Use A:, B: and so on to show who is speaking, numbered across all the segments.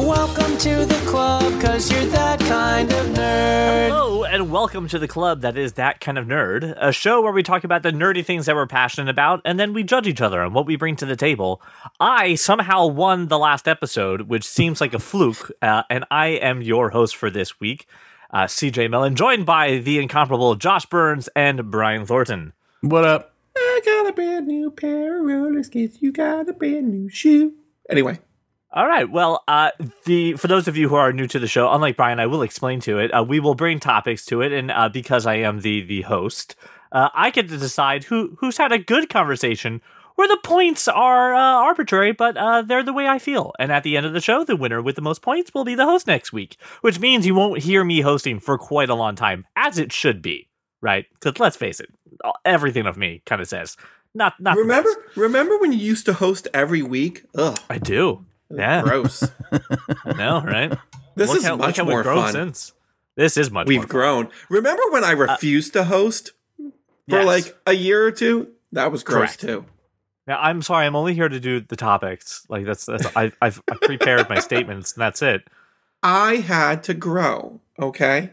A: Welcome to the club, cause you're that kind of nerd.
B: Hello, and welcome to the club that is That Kind of Nerd, a show where we talk about the nerdy things that we're passionate about, and then we judge each other on what we bring to the table. I somehow won the last episode, which seems like a fluke, uh, and I am your host for this week, uh, CJ Mellon, joined by the incomparable Josh Burns and Brian Thornton.
C: What up?
D: I got a brand new pair of roller skates. You got a brand new shoe. Anyway,
B: All right. Well, uh, the for those of you who are new to the show, unlike Brian, I will explain to it. Uh, we will bring topics to it, and uh, because I am the the host, uh, I get to decide who who's had a good conversation. Where the points are uh, arbitrary, but uh, they're the way I feel. And at the end of the show, the winner with the most points will be the host next week, which means you won't hear me hosting for quite a long time, as it should be, right? Because let's face it, everything of me kind of says not not
D: remember remember when you used to host every week? Ugh,
B: I do. Yeah,
D: gross.
B: no, right?
D: This
B: Look
D: is
B: how-
D: much more
B: grown
D: fun.
B: Since. This is much
D: We've
B: more fun.
D: grown. Remember when I uh, refused to host for
B: Yes.
D: like a year or two? That was gross
B: Correct.
D: too.
B: Now, I'm sorry. I'm only here to do the topics. Like that's that's I, I've, I've prepared my statements, and that's it.
D: I had to grow. Okay,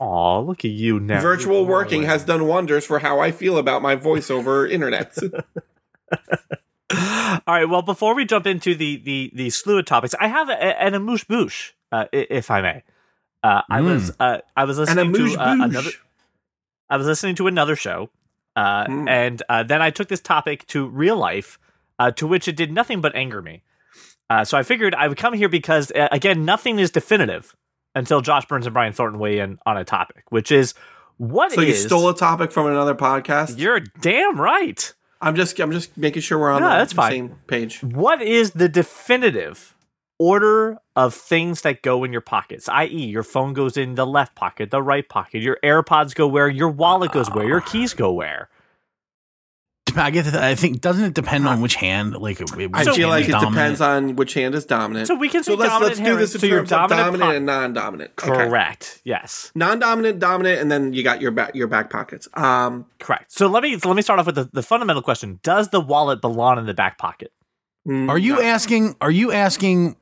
B: Aw, look at you now.
D: virtual working has done wonders for how I feel about my voice over internet.
B: All right. Well, before we jump into the the the slew of topics, I have a, an amuse bouche, uh, if I may. Uh, I was uh, I was listening to uh, another. I was listening to another show, uh,
D: Mm.
B: and uh, then I took this topic to real life, uh, to which it did nothing but anger me. Uh, so I figured I would come here because, uh, again, nothing is definitive until Josh Burns and Brian Thornton weigh in on a topic, which is what
D: So you stole a topic from another podcast.
B: You're damn right.
D: I'm just I'm just making sure we're on
B: No,
D: the
B: that's fine.
D: same page.
B: What is the definitive order of things that go in your pockets? I.e., your phone goes in the left pocket, the right pocket, your AirPods go where, your wallet goes where, your keys go where.
C: I get. I think doesn't it depend on which hand? Like, it-
D: I
C: which
D: feel
C: hand
D: like
C: is
D: it
C: dominant?
D: depends on which hand is dominant.
B: So we can say
D: so let's
B: dominant
D: let's do this in
B: so your
D: terms of
B: dominant
D: dominant
B: po-
D: and non-dominant. Okay.
B: Correct. Yes.
D: Non-dominant, dominant, and then you got your back your back pockets. Um,
B: Correct. So let me so let me start off with the, the fundamental question: Does the wallet belong in the back pocket?
D: mm,
C: Are you
D: no.
C: asking? Are you asking?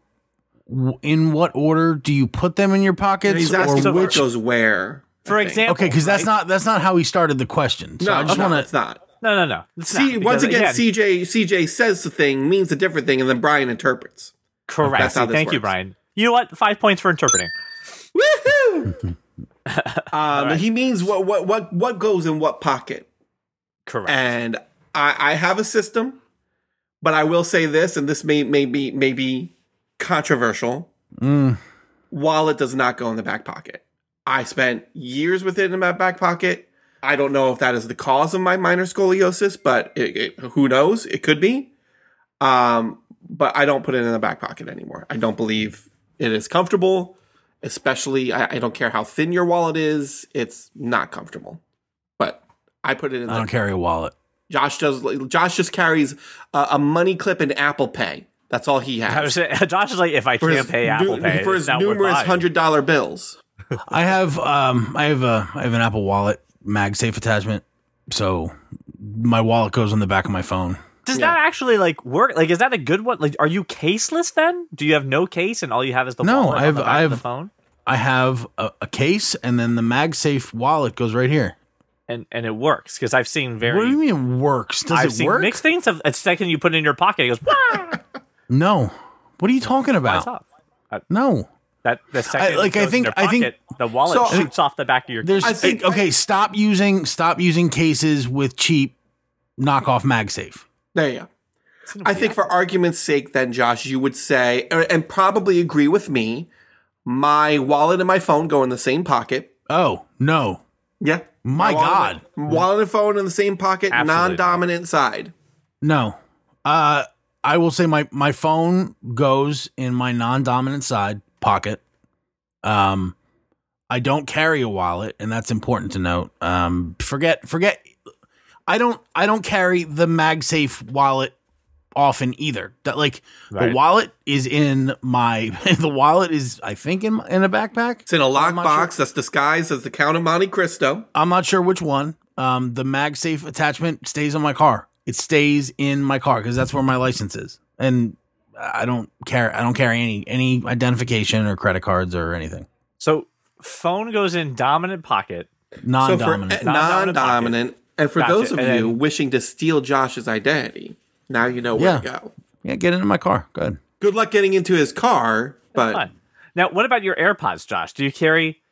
C: In what order do you put them in your pockets,
D: He's
C: or
B: so-
C: which?
D: goes where.
B: For example,
C: Okay, because that's not that's not how he started the question. So
D: No,
C: I just
D: no,
C: want
D: it's
C: to.
D: not.
B: No, no, no. It's
D: See,
B: not,
D: once
B: because,
D: again, CJ CJ says the thing means a different thing, and then Brian interprets.
B: correct.
D: That's how
B: See,
D: this
B: Thank you. Brian. You know what? Five points for interpreting.
D: Woohoo! um, He means what what what what goes in what pocket.
B: Correct.
D: and I, I have a system, but I will say this, and this may may be may be controversial.
C: Mm,
D: Wallet does not go in the back pocket. I spent years with it in my back pocket. I don't know if that is the cause of my minor scoliosis, but it, it, who knows? It could be. Um, but I don't put it in the back pocket anymore. I don't believe it is comfortable. Especially, I, I don't care how thin your wallet is; it's not comfortable. But I put it in.
C: I don't carry a wallet.
D: Josh does. Josh just carries a, a money clip and Apple Pay. That's all he
B: I
D: has
B: was saying- Josh is like, if I
D: for
B: can't pay Apple
D: nu-
B: Pay,
D: for his numerous hundred dollar bills.
C: I have um I have a I have an Apple Wallet MagSafe attachment, so my wallet goes on the back of my phone.
B: Does
D: Yeah.
B: that actually like work? Like, is that a good one? Like, are you caseless then? Do you have no case and all you have is the
C: No,
B: wallet
C: I have-
B: on the back
C: I
B: of the phone?
C: I have a, a case, and then the MagSafe wallet goes right here.
B: And and it works because I've seen very.
C: What do you mean works? Does
B: I've
C: it
B: seen
C: work?
B: mixed things. Of a second you put it in your pocket, it goes.
C: No. What are you talking about?
B: up.
C: No.
B: That the second it
C: like, I
B: goes in
C: think-
B: your
C: I think-
B: the wallet
D: So-
B: shoots off the back of your.
C: There's
D: I think-
C: okay. Stop using stop using cases with cheap knockoff MagSafe.
D: There you go. I think for argument's sake, then Josh, you would say, and and probably agree with me. My wallet and my phone go in the same pocket.
C: Oh no.
D: Yeah.
C: My
D: wallet-
C: God.
D: Wallet and phone in the same pocket,
B: Absolutely
D: non-dominant side.
C: No. Uh I will say my my phone goes in my non-dominant side pocket. Um I don't carry a wallet and that's important to note. Um forget forget I don't I don't carry the MagSafe wallet often either. That like
B: Right.
C: the wallet is in my the wallet is I think in in a backpack.
D: It's in a lockbox that's disguised as the Count of Monte Cristo.
C: I'm not sure which one. Um, the MagSafe attachment stays on my car. It stays in my car because that's where my license is. And I don't care. I don't carry any any identification or credit cards or anything.
B: So phone goes in dominant pocket.
C: Non-dominant.
D: for
B: Non-dominant
D: non-dominant, and for
B: Gotcha.
D: those of
B: And
D: you
B: then-
D: wishing to steal Josh's identity, now you know where
C: Yeah.
D: to go.
C: yeah, get into my car. Good.
D: Good luck getting into his car, but
B: Now, what about your AirPods, Josh? Do you carry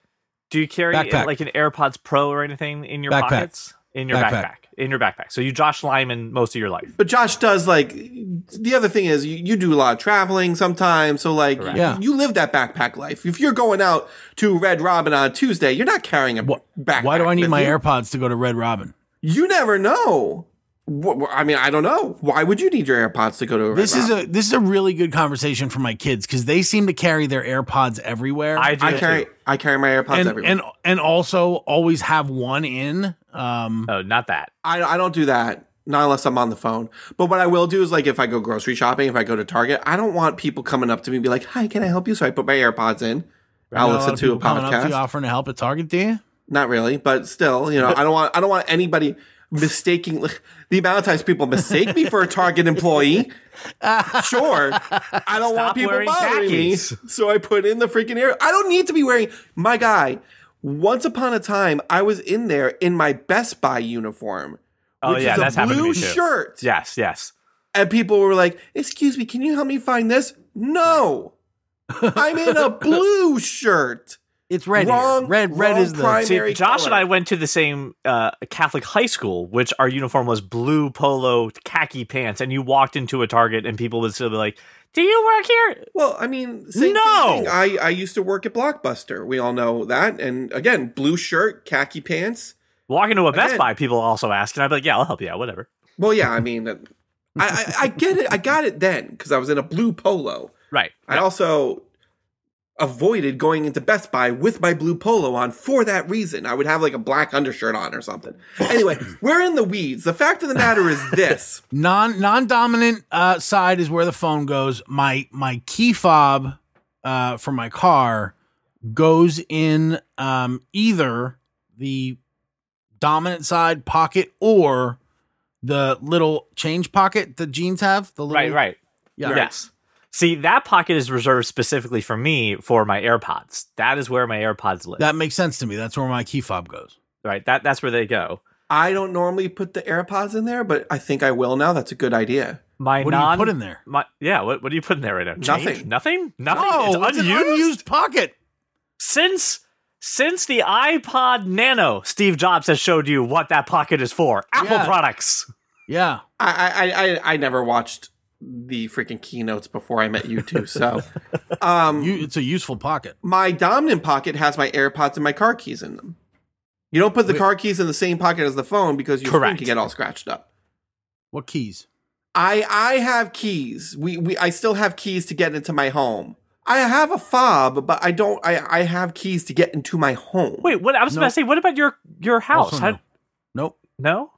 B: do you carry
C: Backpack.
B: like an AirPods Pro or anything in your
C: Backpack.
B: pockets? In your backpack.
C: Backpack.
B: In your backpack. So you Josh Lyman most of your life.
D: but Josh does like the other thing is you, you do a lot of traveling sometimes, so like
B: Correct.
C: Yeah.
D: you live that backpack life. If you're going out to Red Robin on Tuesday, you're not carrying a what, backpack.
C: Why do I need my
D: you.
C: AirPods to go to Red Robin?
D: You never know. Wh- wh- I mean, I don't know. Why would you need your AirPods to go to a
C: This is a this is a really good conversation for my kids because they seem to carry their AirPods everywhere.
B: I do
D: I carry
B: too.
D: I carry my AirPods
C: and
D: everywhere.
C: and and also always have one in. Um,
B: Oh, not that.
D: I, I don't do that. Not unless I'm on the phone. But what I will do is like if I go grocery shopping, if I go to Target, I don't want people coming up to me and be like, "Hi, can I help you?" So I put my AirPods in. I'll
C: not a
D: listen to a
C: people coming up to
D: podcast.
C: you offering to help at Target. Do you?
D: Not really, but still, you know, I don't want I don't want anybody mistaking the amount of times people mistake me for a Target employee. Sure, I don't want people bothering
B: khakis.
D: me, so I put in the freaking air. I don't need to be wearing my guy. Once upon a time, I was in there in my Best Buy uniform,
B: Oh,
D: which
B: yeah,
D: is
B: that's
D: a
B: happened to
D: blue
B: me too.
D: shirt.
B: Yes, yes.
D: And people were like, "Excuse me, can you help me find this?" No, I'm in a blue shirt.
C: It's red. here.
D: Wrong-
C: Red. Red is the.
D: prime-
B: See,
D: Primary
B: Josh and. I went to the same uh, Catholic high school, which our uniform was blue polo khaki pants, and you walked into a Target and people would still be like, "Do you work here?"
D: Well, I mean, same,
B: No!
D: same thing. I I used to work at Blockbuster. We all know that. And again, blue shirt, khaki pants.
B: Walk into a Best
D: Again.
B: Buy, people also ask, and I'd be like, "Yeah, I'll help you out, whatever."
D: Well, yeah, I mean, I, I I get it. I got it then because I was in a blue polo.
B: Right.
D: I also avoided going into Best Buy with my blue polo on for that reason. I would have like a black undershirt on or something. Anyway, we're in the weeds. The fact of the matter is this.
C: non non dominant uh, side is where the phone goes. My my key fob uh, for my car goes in um, either the dominant side pocket or the little change pocket the jeans have. The little,
B: Right, right.
C: Yeah.
B: Yes. See, that pocket is reserved specifically for me for my AirPods. That is where my AirPods live.
C: That makes sense to me. That's where my key fob goes.
B: right. That that's where they go.
D: I don't normally put the AirPods in there, but I think I will now. That's a good idea.
B: My
C: What do
B: non
C: you put in there?
B: My yeah. What what do you put in there right now? Change?
D: Nothing.
B: Nothing. Nothing.
C: No,
B: it's
C: it's an
B: unused.
C: unused pocket.
B: since since the iPod Nano, Steve Jobs has showed you what that pocket is for. Apple
C: Yeah.
B: products.
C: Yeah.
D: I I I, I never watched the freaking keynotes before I met you two. So, um,
C: You, it's a useful pocket.
D: my dominant pocket has my AirPods and my car keys in them. You don't put the
C: Wait.
D: car keys in the same pocket as the phone because your screen
B: Correct.
D: can get all scratched up.
C: What keys?
D: I I have keys. We we I still have keys to get into my home. I have a fob, but I don't. I I have keys to get into my home.
B: Wait, what? I was
C: No.
B: about to say. What about your your house?
C: Also
B: How-
C: no. Nope.
B: no?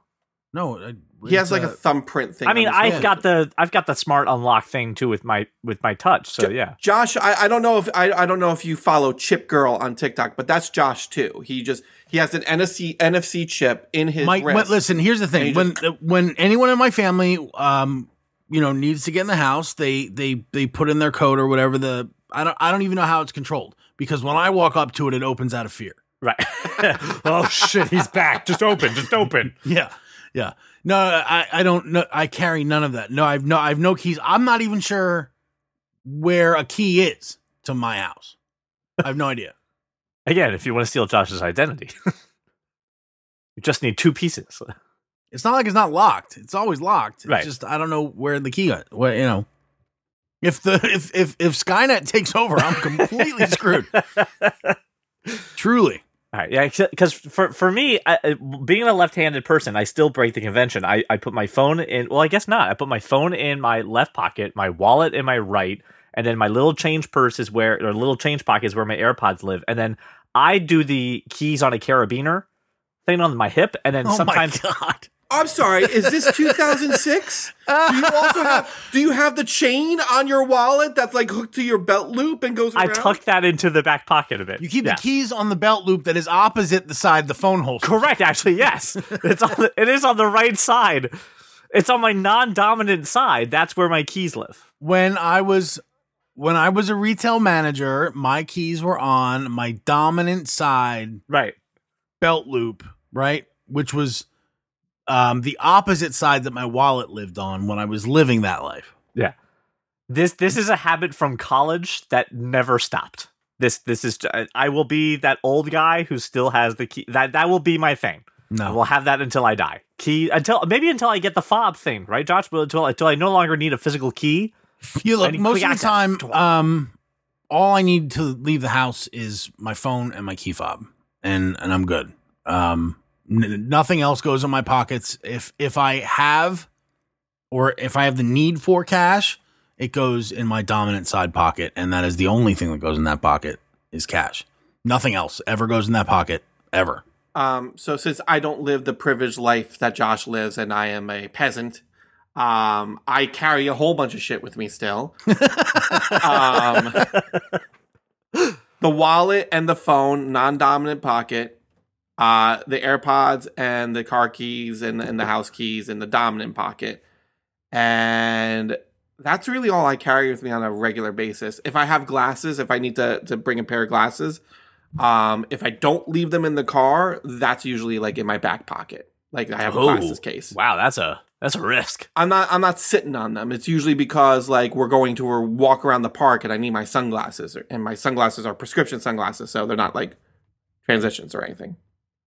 C: No. uh,
D: he has like a thumbprint thing.
B: I mean, I've
D: hand.
B: got the I've got the smart unlock thing too with my with my touch. So yeah.
D: Josh, I, I don't know if I, I don't know if you follow Chip Girl on TikTok, but that's Josh too. He just he has an NFC NFC chip in his
C: Mike,
D: wrist.
C: but listen, here's the thing: when
D: just-
C: when anyone in my family, um, you know, needs to get in the house, they they they put in their code or whatever. The I don't I don't even know how it's controlled because when I walk up to it, it opens out of fear.
B: Right. oh shit, he's back. Just open. Just open.
C: Yeah, yeah. No, I I don't know. I carry none of that. No, I've no I've no keys. I'm not even sure where a key is to my house. I have no idea.
B: Again, if you want to steal Josh's identity, you just need two pieces.
C: It's not like it's not locked. It's always locked. It's
B: Right.
C: just I don't know where the key. Got, what you know. If the if if if Skynet takes over, I'm completely screwed. Truly.
B: All right, yeah, because for for me, I, being a left-handed person, I still break the convention. I, I put my phone in. Well, I guess not. I put my phone in my left pocket, my wallet in my right, and then my little change purse is where, or little change pocket is where my AirPods live. And then I do the keys on a carabiner thing on my hip, and then
C: Oh
B: sometimes
C: my god.
D: I'm sorry, is this 2006? do you also have do you have the chain on your wallet that's like hooked to your belt loop and goes
B: I
D: around?
B: tuck that into the back pocket of it.
C: You keep
B: Yeah.
C: the keys on the belt loop that is opposite the side the phone holster.
B: Correct, actually, yes. it's on the, it is on the right side. It's on my non-dominant side. That's where my keys live.
C: when I was when I was a retail manager, my keys were on my dominant side
B: Right.
C: belt loop, right? Which was um, the opposite side that my wallet lived on when I was living that life. Yeah.
B: This this is a habit from college that never stopped. This this is I will be that old guy who still has the key. That that will be my thing.
C: No, I
B: will have that until I die. Key until maybe until I get the fob thing, right, Josh? But until until I no longer need a physical key.
C: you look most of the time. Um, all I need to leave the house is my phone and my key fob, and and I'm good. Um, n- nothing else goes in my pockets. If if I have, or if I have the need for cash, it goes in my dominant side pocket, and that is the only thing that goes in that pocket is cash. Nothing else ever goes in that pocket ever.
D: Um, so since I don't live the privileged life that Josh lives, and I am a peasant, um, I carry a whole bunch of shit with me still. um, the wallet and the phone, non-dominant pocket. Uh, the AirPods and the car keys and, and the house keys in the dominant pocket. And that's really all I carry with me on a regular basis. If I have glasses, if I need to, to bring a pair of glasses, um, if I don't leave them in the car, that's usually like in my back pocket. Like I have a glasses case.
B: Wow, that's a that's a risk.
D: I'm not I'm not sitting on them. It's usually because like we're going to a walk around the park and I need my sunglasses and my sunglasses are prescription sunglasses, so they're not like transitions or anything.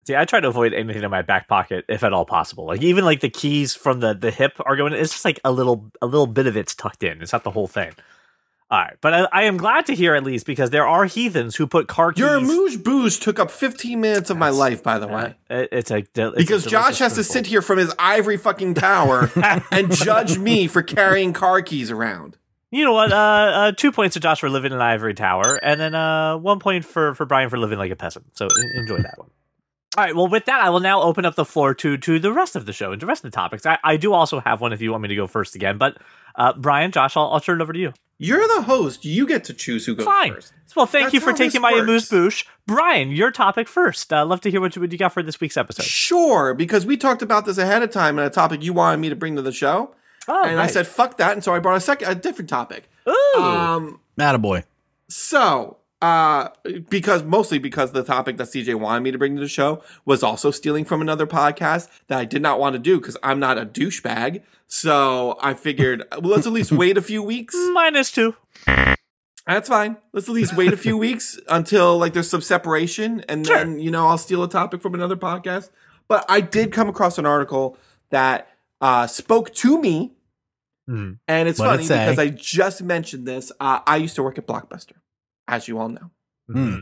B: See, I try to avoid anything in my back pocket if at all possible. Like even like the keys from the the hip are going. It's just like a little a little bit of it's tucked in. It's not the whole thing. All right, but I, I am glad to hear at least because there are heathens who put car keys.
D: Your Amuse Bouche took up 15 minutes of my life, by the way.
B: it- it's a del- it's a
D: Because Josh has to sit here from his ivory fucking tower and judge me for carrying car keys around.
B: You know what? Uh, uh, two points to Josh for living in an ivory tower, and then uh, one point for for Brian for living like a peasant. So enjoy that one. All right. Well, with that, I will now open up the floor to to the rest of the show and the rest of the topics. I, I do also have one if you want me to go first again, but uh, Brian, Josh, I'll, I'll turn it over to you.
D: You're the host. You get to choose who goes
B: Fine.
D: first.
B: Well, thank
D: That's
B: you for taking my amuse
D: works.
B: bouche, Brian. Your topic first. Uh, love to hear what you, what you got for this week's episode.
D: Sure, because we talked about this ahead of time and a topic you wanted me to bring to the show.
B: Oh,
D: and I said, fuck that. And so I brought a second, a different topic.
B: Ooh.
D: Um,
C: Attaboy.
D: So, uh, because mostly because the topic that CJ wanted me to bring to the show was also stealing from another podcast that I did not want to do because I'm not a douchebag. So I figured, well, let's at least wait a few weeks.
B: Minus two.
D: That's fine. Let's at least wait a few weeks until like there's some separation, and
B: Sure.
D: then you know I'll steal a topic from another podcast. But I did come across an article that uh, spoke to me,
B: Hmm.
D: and it's
C: What'd
D: funny
C: it
D: because I just mentioned this. Uh, I used to work at Blockbuster, as you all know.
C: Hmm.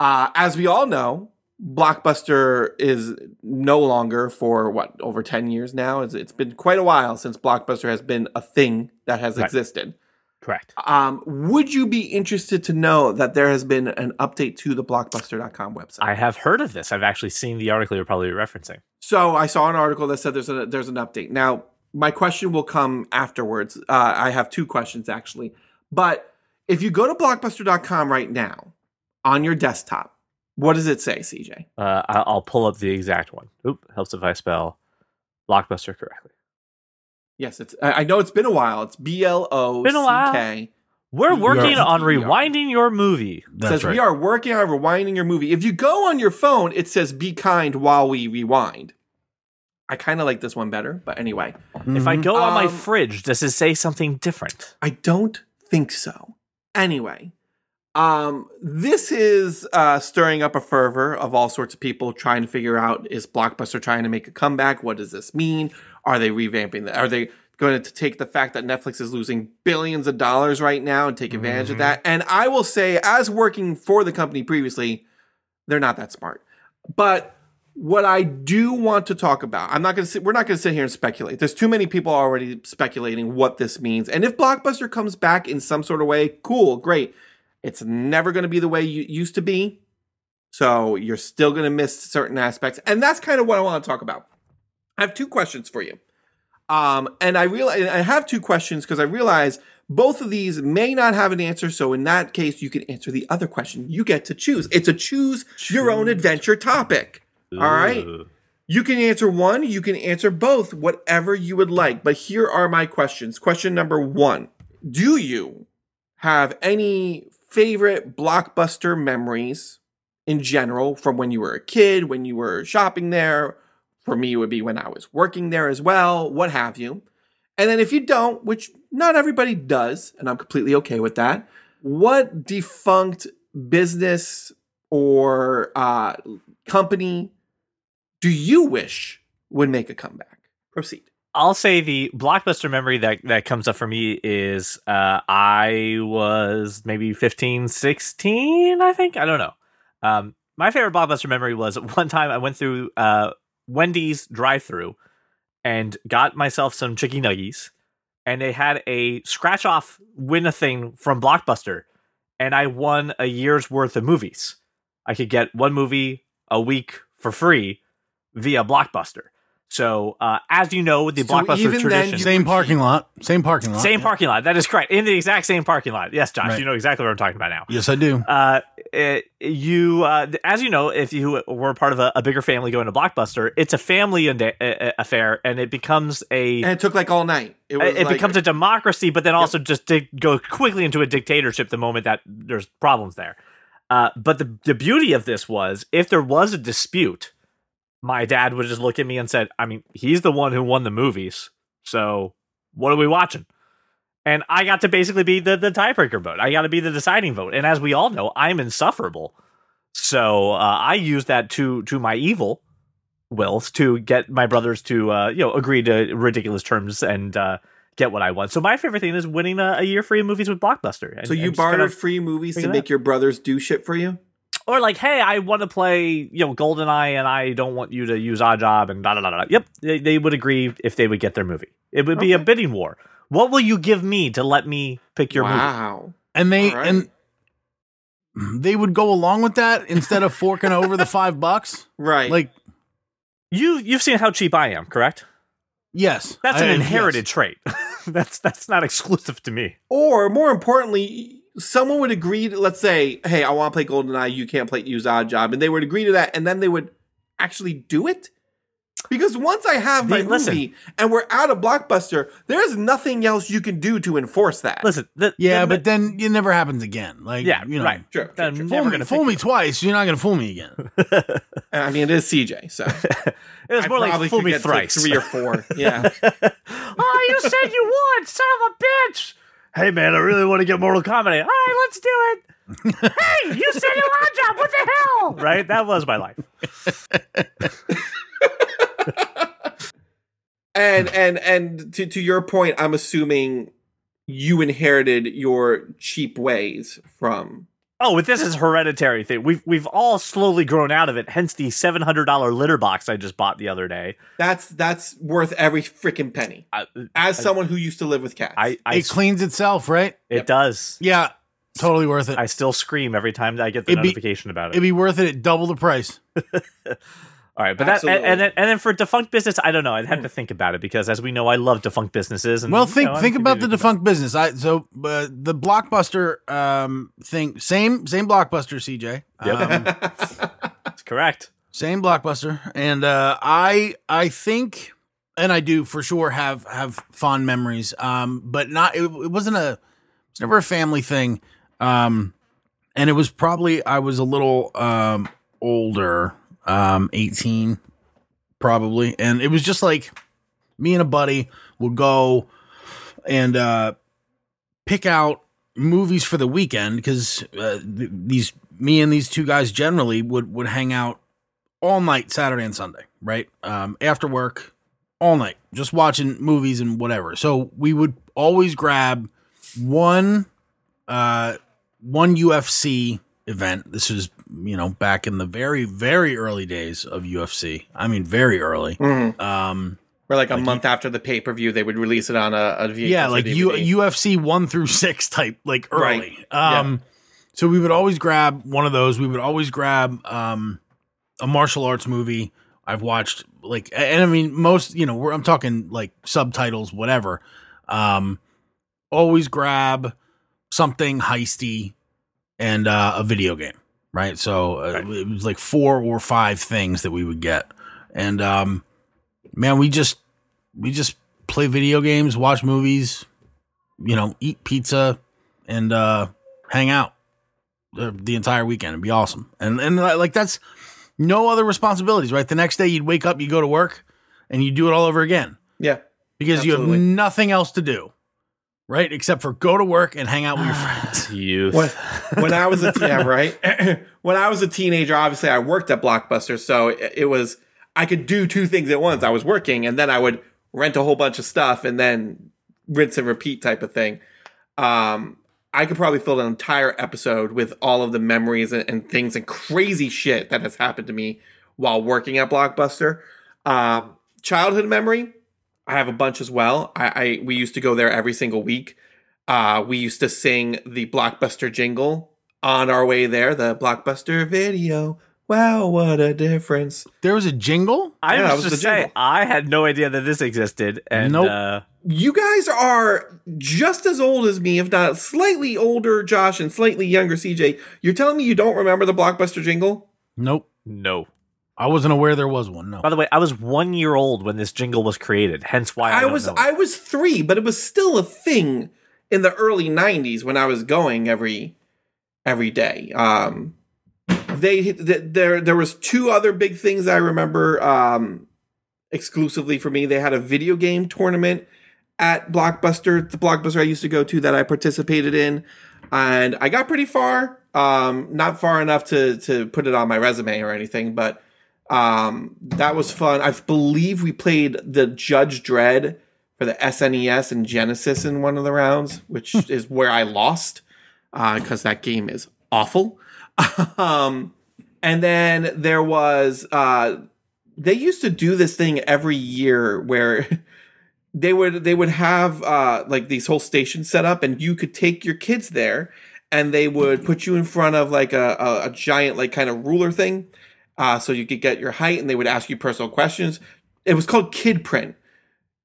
D: Uh, as we all know, Blockbuster is no longer for what over ten years now. It's, it's been quite a while since Blockbuster has been a thing that has
B: Right.
D: existed.
B: Correct.
D: Um, would you be interested to know that there has been an update to the Blockbuster.com website?
B: I have heard of this. I've actually seen the article you're probably referencing.
D: so I saw an article that said there's a there's an update. Now my question will come afterwards. Uh, I have two questions actually, but if you go to Blockbuster.com right now on your desktop, what does it say, CJ?
B: Uh, I- I'll pull up the exact one. Oop, helps if I spell blockbuster correctly.
D: Yes, it's. I I know it's been a while. It's B L O
B: Been a while.
D: C K.
B: We're
D: We
B: working
D: are-
B: on rewinding your movie.
C: That's
D: Says
C: right.
D: we are working on rewinding your movie. If you go on your phone, it says "Be kind while we rewind." I kind of like this one better, but anyway.
B: If I go on my
D: Um,
B: fridge, does it say something different?
D: I don't think so. Anyway, um, this is uh, stirring up a fervor of all sorts of people trying to figure out: is Blockbuster trying to make a comeback? What does this mean? Are they revamping? The, are they going to take the fact that Netflix is losing billions of dollars right now and take advantage of that? And I will say, as working for the company previously, they're not that smart. But what I do want to talk about, I'm not going to sit, we're not going to sit here and speculate. There's too many people already speculating what this means. And if Blockbuster comes back in some sort of way, cool, great. It's never going to be the way you used to be. So you're still going to miss certain aspects. And that's kind of what I want to talk about. I have two questions for you. Um, and I realize I have two questions because I realize both of these may not have an answer. So in that case, you can answer the other question. You get to choose. It's a choose your own adventure topic. All right. You can answer one, you can answer both, whatever you would like. But here are my questions. Question number one Do you have any favorite blockbuster memories in general from when you were a kid, when you were shopping there? For me, it would be when I was working there as well, what have you. And then if you don't, which not everybody does, and I'm completely okay with that, what defunct business or uh, company do you wish would make a comeback? Proceed.
B: I'll say the blockbuster memory that, that comes up for me is uh, I was maybe 15, 16, I think. I don't know. Um, my favorite blockbuster memory was one time I went through uh, Wendy's drive through and got myself some chicky nuggies, and they had a scratch off win a thing from Blockbuster, and I won a year's worth of movies. I could get one movie a week for free via Blockbuster. So, uh, as you know, the
D: So
B: Blockbuster
D: even then
B: tradition.
D: you-
C: Same parking lot. Same parking lot.
B: Same
C: Yeah.
B: parking lot. That is correct. In the exact same parking lot. Yes, Josh,
C: Right.
B: you know exactly what I'm talking about now.
C: Yes, I do.
B: Uh, it, you, uh, as you know, if you were part of a, a bigger family going to Blockbuster, it's a family and affair, and it becomes a
D: And it took like all night. It, was
B: it
D: like-
B: becomes a democracy, but then also just to go quickly into a dictatorship the moment that there's problems there. Uh, but the the beauty of this was if there was a dispute, my dad would just look at me and said, "I mean, he's the one who won the movies, so what are we watching?" And I got to basically be the the tiebreaker vote. I got to be the deciding vote. And as we all know, I'm insufferable. So uh, I use that to to my evil wills to get my brothers to uh, you know agree to ridiculous terms and uh, get what I want. So my favorite thing is winning a, a year free of movies with Blockbuster. And-
D: So you
B: and just kind of-
D: free movies to make your brothers do shit for you?
B: Or like, hey, I want to play you know GoldenEye and I don't want you to use Oddjob and da da da da. Yep, they, they would agree if they would get their movie. It would be a bidding war. What will you give me to let me pick your movie?
D: wow.
C: And they
D: All right.
C: and they would go along with that instead of forking over the five bucks.
D: Right.
C: Like,
B: You you've seen how cheap I am, correct?
C: yes,
B: That's an
C: I-
B: inherited
C: yes.
B: trait. that's that's not exclusive to me.
D: or more importantly, someone would agree to, let's say, hey, I want to play GoldenEye, you can't play use Oddjob, and they would agree to that, and then they would actually do it? Because once I have my
B: The- listen.
D: movie and we're out of Blockbuster, there's nothing else you can do to enforce that.
B: Listen, the,
C: Yeah,
B: the-
C: but then it never happens again. Like,
B: yeah,
C: you know,
B: right.
D: Sure, sure,
B: I'm
D: sure.
C: Fool,
B: gonna
C: me, fool me twice. You're not going to fool me again.
D: I mean, it is CJ, so
B: It was more like
D: probably
B: fool
D: could
B: me
D: get to, like,
B: thrice.
D: three or four. Yeah.
B: oh, you said you would, son of a bitch. Hey, man, I really want to get Mortal Kombat. All right, let's do it. hey, you said you oddjob. What the hell? Right? That was my life.
D: and and and to to your point, I'm assuming you inherited your cheap ways from
B: Oh, but this is hereditary thing. We've we've all slowly grown out of it. Hence the seven hundred dollar litter box I just bought the other day.
D: that's that's worth every freaking penny.
B: I,
D: As someone who used to live with cats.
B: I, I
C: it cleans itself, right?
B: it does.
C: Yeah, totally worth it.
B: I still scream every time I get the
C: It'd be-
B: notification about it.
C: It'd be worth it at double the price.
B: All right, but that and, and then and then for defunct business, I don't know. I'd have to think about it because, as we know, I love defunct businesses. And
C: Well,
B: you
C: think
B: know,
C: think about the defunct business. I so uh, the blockbuster um thing. Same same blockbuster, CJ.
B: Yep.
C: Um,
B: That's correct.
C: same blockbuster, and uh, I I think, and I do for sure have have fond memories. Um, but not it, it wasn't a it's never a family thing. Um, and it was probably I was a little um older, um, eighteen probably, and it was just like me and a buddy would go and uh pick out movies for the weekend because uh, th- these me and these two guys generally would would hang out all night Saturday and Sunday, right? Um, after work, all night, just watching movies and whatever. So we would always grab one uh one UFC event. This was, you know, back in the very, very early days of UFC. I mean, very early.
D: Mhm.
C: Um,
D: Or like a
C: Like
D: month after the pay per view, they would release it on a, a VHS
C: yeah, like U- UFC one through six type, like early.
D: Right.
C: Um, so we would always grab one of those. We would always grab um a martial arts movie. I've watched like, and I mean, most, you know, we're, I'm talking like subtitles, whatever. Um, always grab something heisty and uh, a video game, right? So uh,
B: Right.
C: it was like four or five things that we would get. And um, man, we just we just play video games, watch movies, you know, eat pizza, and uh, hang out the, the entire weekend. It'd be awesome. And and uh, like that's no other responsibilities, right? The next day you'd wake up, you go to work, and you do it all over again
D: Yeah.
C: because you have nothing else to do, right? Except for go to work and hang out with your friends.
B: Youth.
D: When, when I was a yeah, right. when I was a teenager, obviously I worked at Blockbuster, so it, it was I could do two things at once. I was working, and then I would rent a whole bunch of stuff, and then rinse and repeat type of thing. Um, I could probably fill an entire episode with all of the memories and, and things and crazy shit that has happened to me while working at Blockbuster. Um, childhood memory, I have a bunch as well. I, I we used to go there every single week. Uh, we used to sing the Blockbuster jingle on our way there. The Blockbuster video. Wow, what a difference!
C: There was a jingle.
B: I
D: Yeah, that
B: was
D: was
B: just say
D: jingle.
B: I had no idea that this existed, and
C: Nope.
B: uh,
D: You guys are just as old as me, if not slightly older, Josh, and slightly younger, CJ. You're telling me you don't remember the Blockbuster jingle?
C: Nope,
B: no.
C: I wasn't aware there was one. No.
B: By the way, I was one year old when this jingle was created, hence why I,
D: I
B: don't
D: was
B: know it.
D: I was three, but it was still a thing in the early '90s when I was going every every day. Um, they th- there there was two other big things I remember um, exclusively for me. They had a video game tournament at Blockbuster, the Blockbuster I used to go to that I participated in, and I got pretty far. Um, not far enough to to put it on my resume or anything, but um, that was fun. I believe we played the Judge Dredd for the SNES and Genesis in one of the rounds, which is where I lost uh, because that game is awful. um, and then there was uh, they used to do this thing every year where they would they would have uh, like these whole stations set up, and you could take your kids there, and they would put you in front of like a, a, a giant like kind of ruler thing, uh, so you could get your height, and they would ask you personal questions. It was called Kid Print,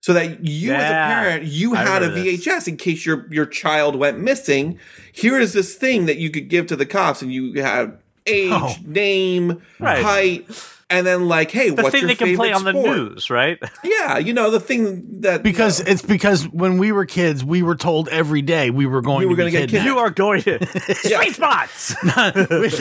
D: so that you as a parent you
B: I
D: had a
B: remember this.
D: VHS in case your your child went missing. Here is this thing that you could give to the cops, and you had age,
C: Oh.
D: name,
B: Right.
D: height, and then like, hey,
B: the
D: what's
B: thing
D: your
B: they can play
D: favorite
B: on the news, right?
D: Yeah, you know the thing that
C: Because it's because when we were kids, we were told every day we were going
D: We were
C: to
D: gonna
C: be
D: get
C: kidnapped.
B: you are going to sweet spots.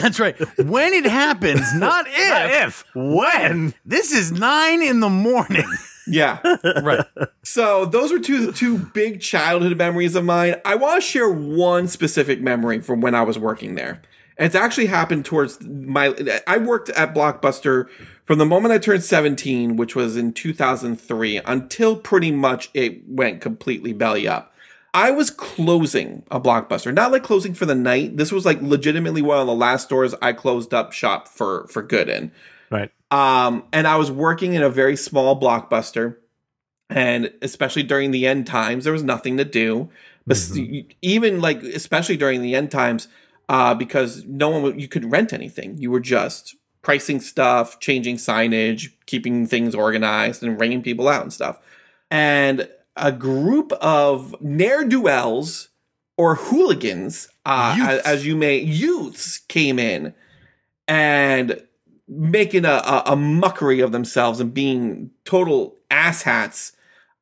C: That's right. When it happens, not if.
B: Not if, when?
C: This is nine in the morning.
D: yeah.
C: right.
D: So those were two two big childhood memories of mine. I want to share one specific memory from when I was working there. It's actually happened towards my. I worked at Blockbuster from the moment I turned 17, which was in 2003, until pretty much it went completely belly up. I was closing a Blockbuster, not like closing for the night. This was like legitimately one of the last stores I closed up shop for for good in.
B: Right.
D: Um, and I was working in a very small blockbuster, and especially during the end times, there was nothing to do. But s- even like, especially during the end times, uh, because no one would, you could rent anything. You were just pricing stuff, changing signage, keeping things organized, and ringing people out and stuff. And a group of ne'er do wells or hooligans, uh, as, as you may, youths came in and making a, a, a mockery of themselves and being total asshats.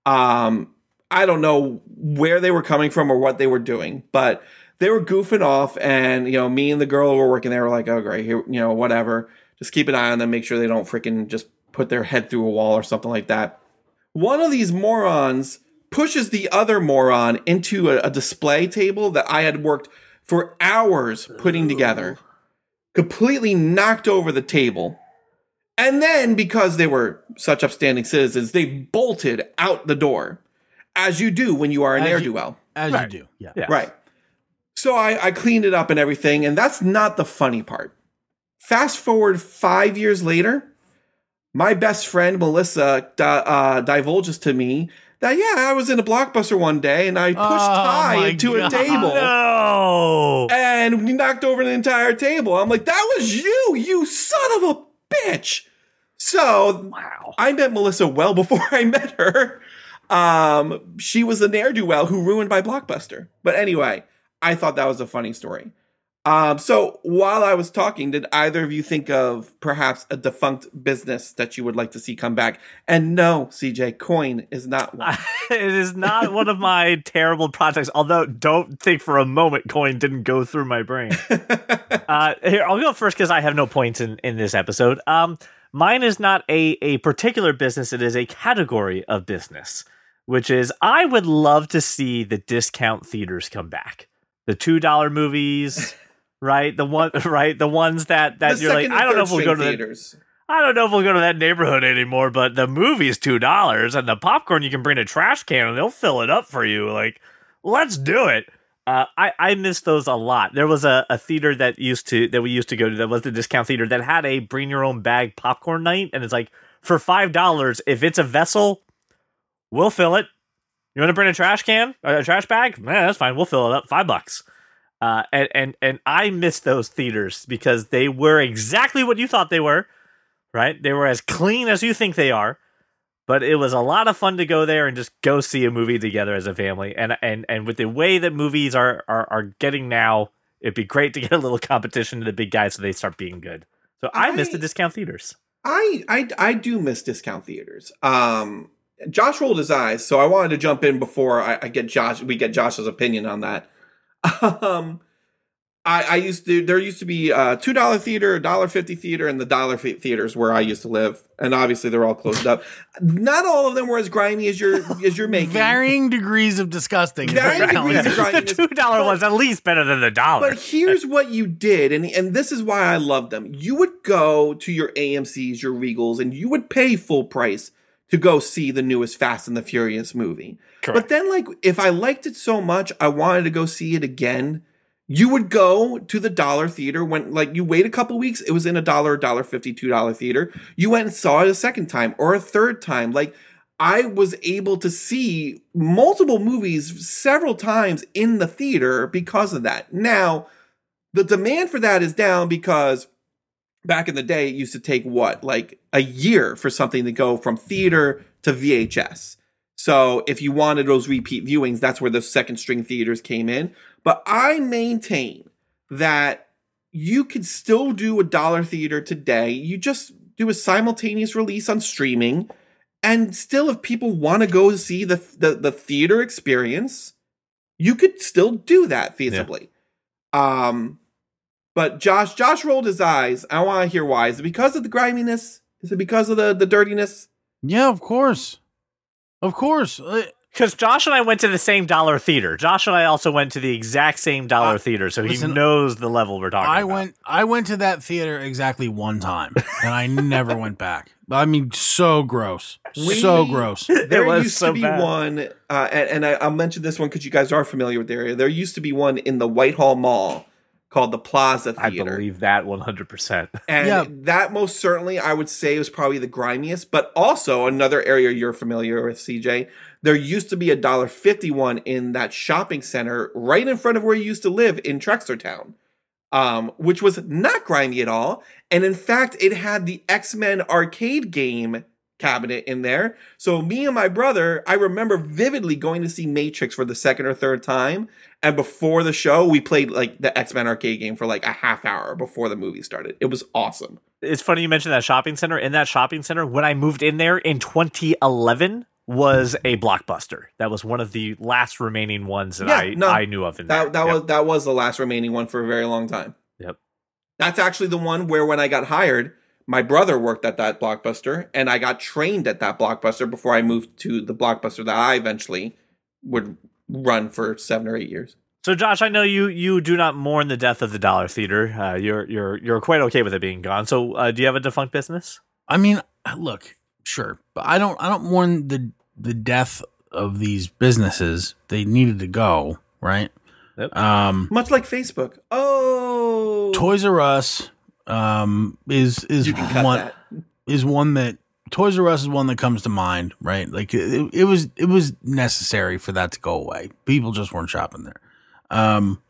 D: Um, I don't know where they were coming from or what they were doing, but they were goofing off. And, you know, me and the girl who were working there were like, oh, great, here, you know, whatever. Just keep an eye on them, make sure they don't freaking just put their head through a wall or something like that. One of these morons pushes the other moron into a, a display table that I had worked for hours putting together completely knocked over the table. And then, because they were such upstanding citizens, they bolted out the door, as you do when you are a
C: As
D: ne'er
C: you-
D: do well.
C: As
B: Right.
C: you do. Yeah.
B: Yeah.
D: Right. So I, I cleaned it up and everything, and that's not the funny part. Fast forward five years later, my best friend Melissa uh, divulges to me that yeah, I was in a blockbuster one day and I pushed
C: Oh,
D: Ty into a table
B: No.
D: and we knocked over an entire table. I'm like, that was you, you son of a bitch. So
B: Wow.
D: I met Melissa well before I met her. Um, she was a ne'er do well who ruined my blockbuster. But anyway, I thought that was a funny story. Um, so while I was talking, did either of you think of perhaps a defunct business that you would like to see come back? And no, CJ, coin is not one.
B: it is not one of my terrible projects. Although, don't think for a moment coin didn't go through my brain. uh, here, I'll go first because I have no points in in this episode. Um, mine is not a a particular business; it is a category of business, which is I would love to see the discount theaters come back. The two dollar movies, right? The one, right? The ones that that
D: The
B: you're like, I don't know if we'll go to the. I don't know if we'll go to that neighborhood anymore, but the movie's two dollars, and the popcorn you can bring a trash can and they'll fill it up for you. Like, let's do it. Uh, I I miss those a lot. There was a, a theater that used to that we used to go to that was the discount theater that had a bring your own bag popcorn night, and it's like for five dollars if it's a vessel, we'll fill it. You want to bring a trash can, a trash bag? Yeah, that's fine. We'll fill it up. Five bucks. Uh, and and and I miss those theaters because they were exactly what you thought they were right? They were as clean as you think they are, but it was a lot of fun to go there and just go see a movie together as a family. And and and with the way that movies are are, are getting now, it'd be great to get a little competition to the big guys so they start being good. So I, miss
D: I-
B: the discount theaters.
D: I, I I do miss discount theaters. Um, Josh rolled his eyes, so I wanted to jump in before I, I get Josh. We get Josh's opinion on that. Um, I, I used to. There used to be a two dollar theater, a dollar fifty theater, and the dollar theaters where I used to live, and obviously they're all closed up. Not all of them were as grimy as you're as you're making.
C: Varying degrees of disgusting.
D: Varying degrees
C: of
D: of
B: the two dollar one's at least better than the dollar.
D: But here's what you did, and and this is why I love them. You would go to your AMC's, your Regals, and you would pay full price to go see the newest Fast and the Furious movie. But then, like, if I liked it so much, I wanted to go see it again. You would go to the dollar theater when, like, you wait a couple weeks. It was in a dollar, dollar fifty, two dollar theater. You went and saw it a second time or a third time. Like, I was able to see multiple movies several times in the theater because of that. Now, the demand for that is down because back in the day, it used to take what, like a year for something to go from theater to VHS. So if you wanted those repeat viewings, that's where the second string theaters came in. But I maintain that you could still do a dollar theater today. You just do a simultaneous release on streaming. And still, if people want to go see the, the the theater experience, you could still do that feasibly. Um, but Josh, Josh rolled his eyes. I want to hear why. Is it because of the griminess? Is it because of the the dirtiness?
C: Yeah, of course. Of course. Uh,
B: Because Josh and I went to the same dollar theater. Josh and I also went to the exact same dollar
C: Uh,
B: theater, so
C: listen,
B: he knows the level we're talking
C: I
B: about.
C: went I went to that theater exactly one time and I never went back. I mean, so gross. so gross.
D: There
B: was
D: used
B: so
D: to be
B: bad.
D: one, uh, and, and I, I'll mention this one because you guys are familiar with the area. There used to be one in the Whitehall Mall called the Plaza Theater.
B: I believe that 100%.
D: And
C: Yeah.
D: that most certainly, I would say, was probably the grimiest. But also another area you're familiar with, CJ. There used to be a dollar fifty one in that shopping center right in front of where you used to live in Trexlertown, um, which was not grimy at all. And in fact, it had the X Men arcade game cabinet in there. So me and my brother, I remember vividly going to see Matrix for the second or third time. And before the show, we played like the X Men arcade game for like a half hour before the movie started. It was awesome.
B: It's funny you mentioned that shopping center. In that shopping center, when I moved in there in 2011, was a blockbuster. That was one of the last remaining ones that
D: Yeah,
B: I,
D: no,
B: I knew of in
D: That
B: there.
D: that
B: Yep.
D: was that was the last remaining one for a very long time.
B: Yep.
D: That's actually the one where when I got hired, my brother worked at that blockbuster, and I got trained at that blockbuster before I moved to the blockbuster that I eventually would run for seven or eight years.
B: So, Josh, I know you you do not mourn the death of the Dollar Theater. Uh, you're you're you're quite okay with it being gone. So, uh, do you have a defunct business?
C: I mean, look, sure, but I don't I don't mourn the the death of these businesses. They needed to go, right?
B: Yep.
C: Um
D: Much like Facebook. Oh,
C: Toys R Us um is is
D: you can cut
C: one
D: that.
C: is one that Toys R Us is one that comes to mind, right? Like it, it was it was necessary for that to go away. People just weren't shopping there. Um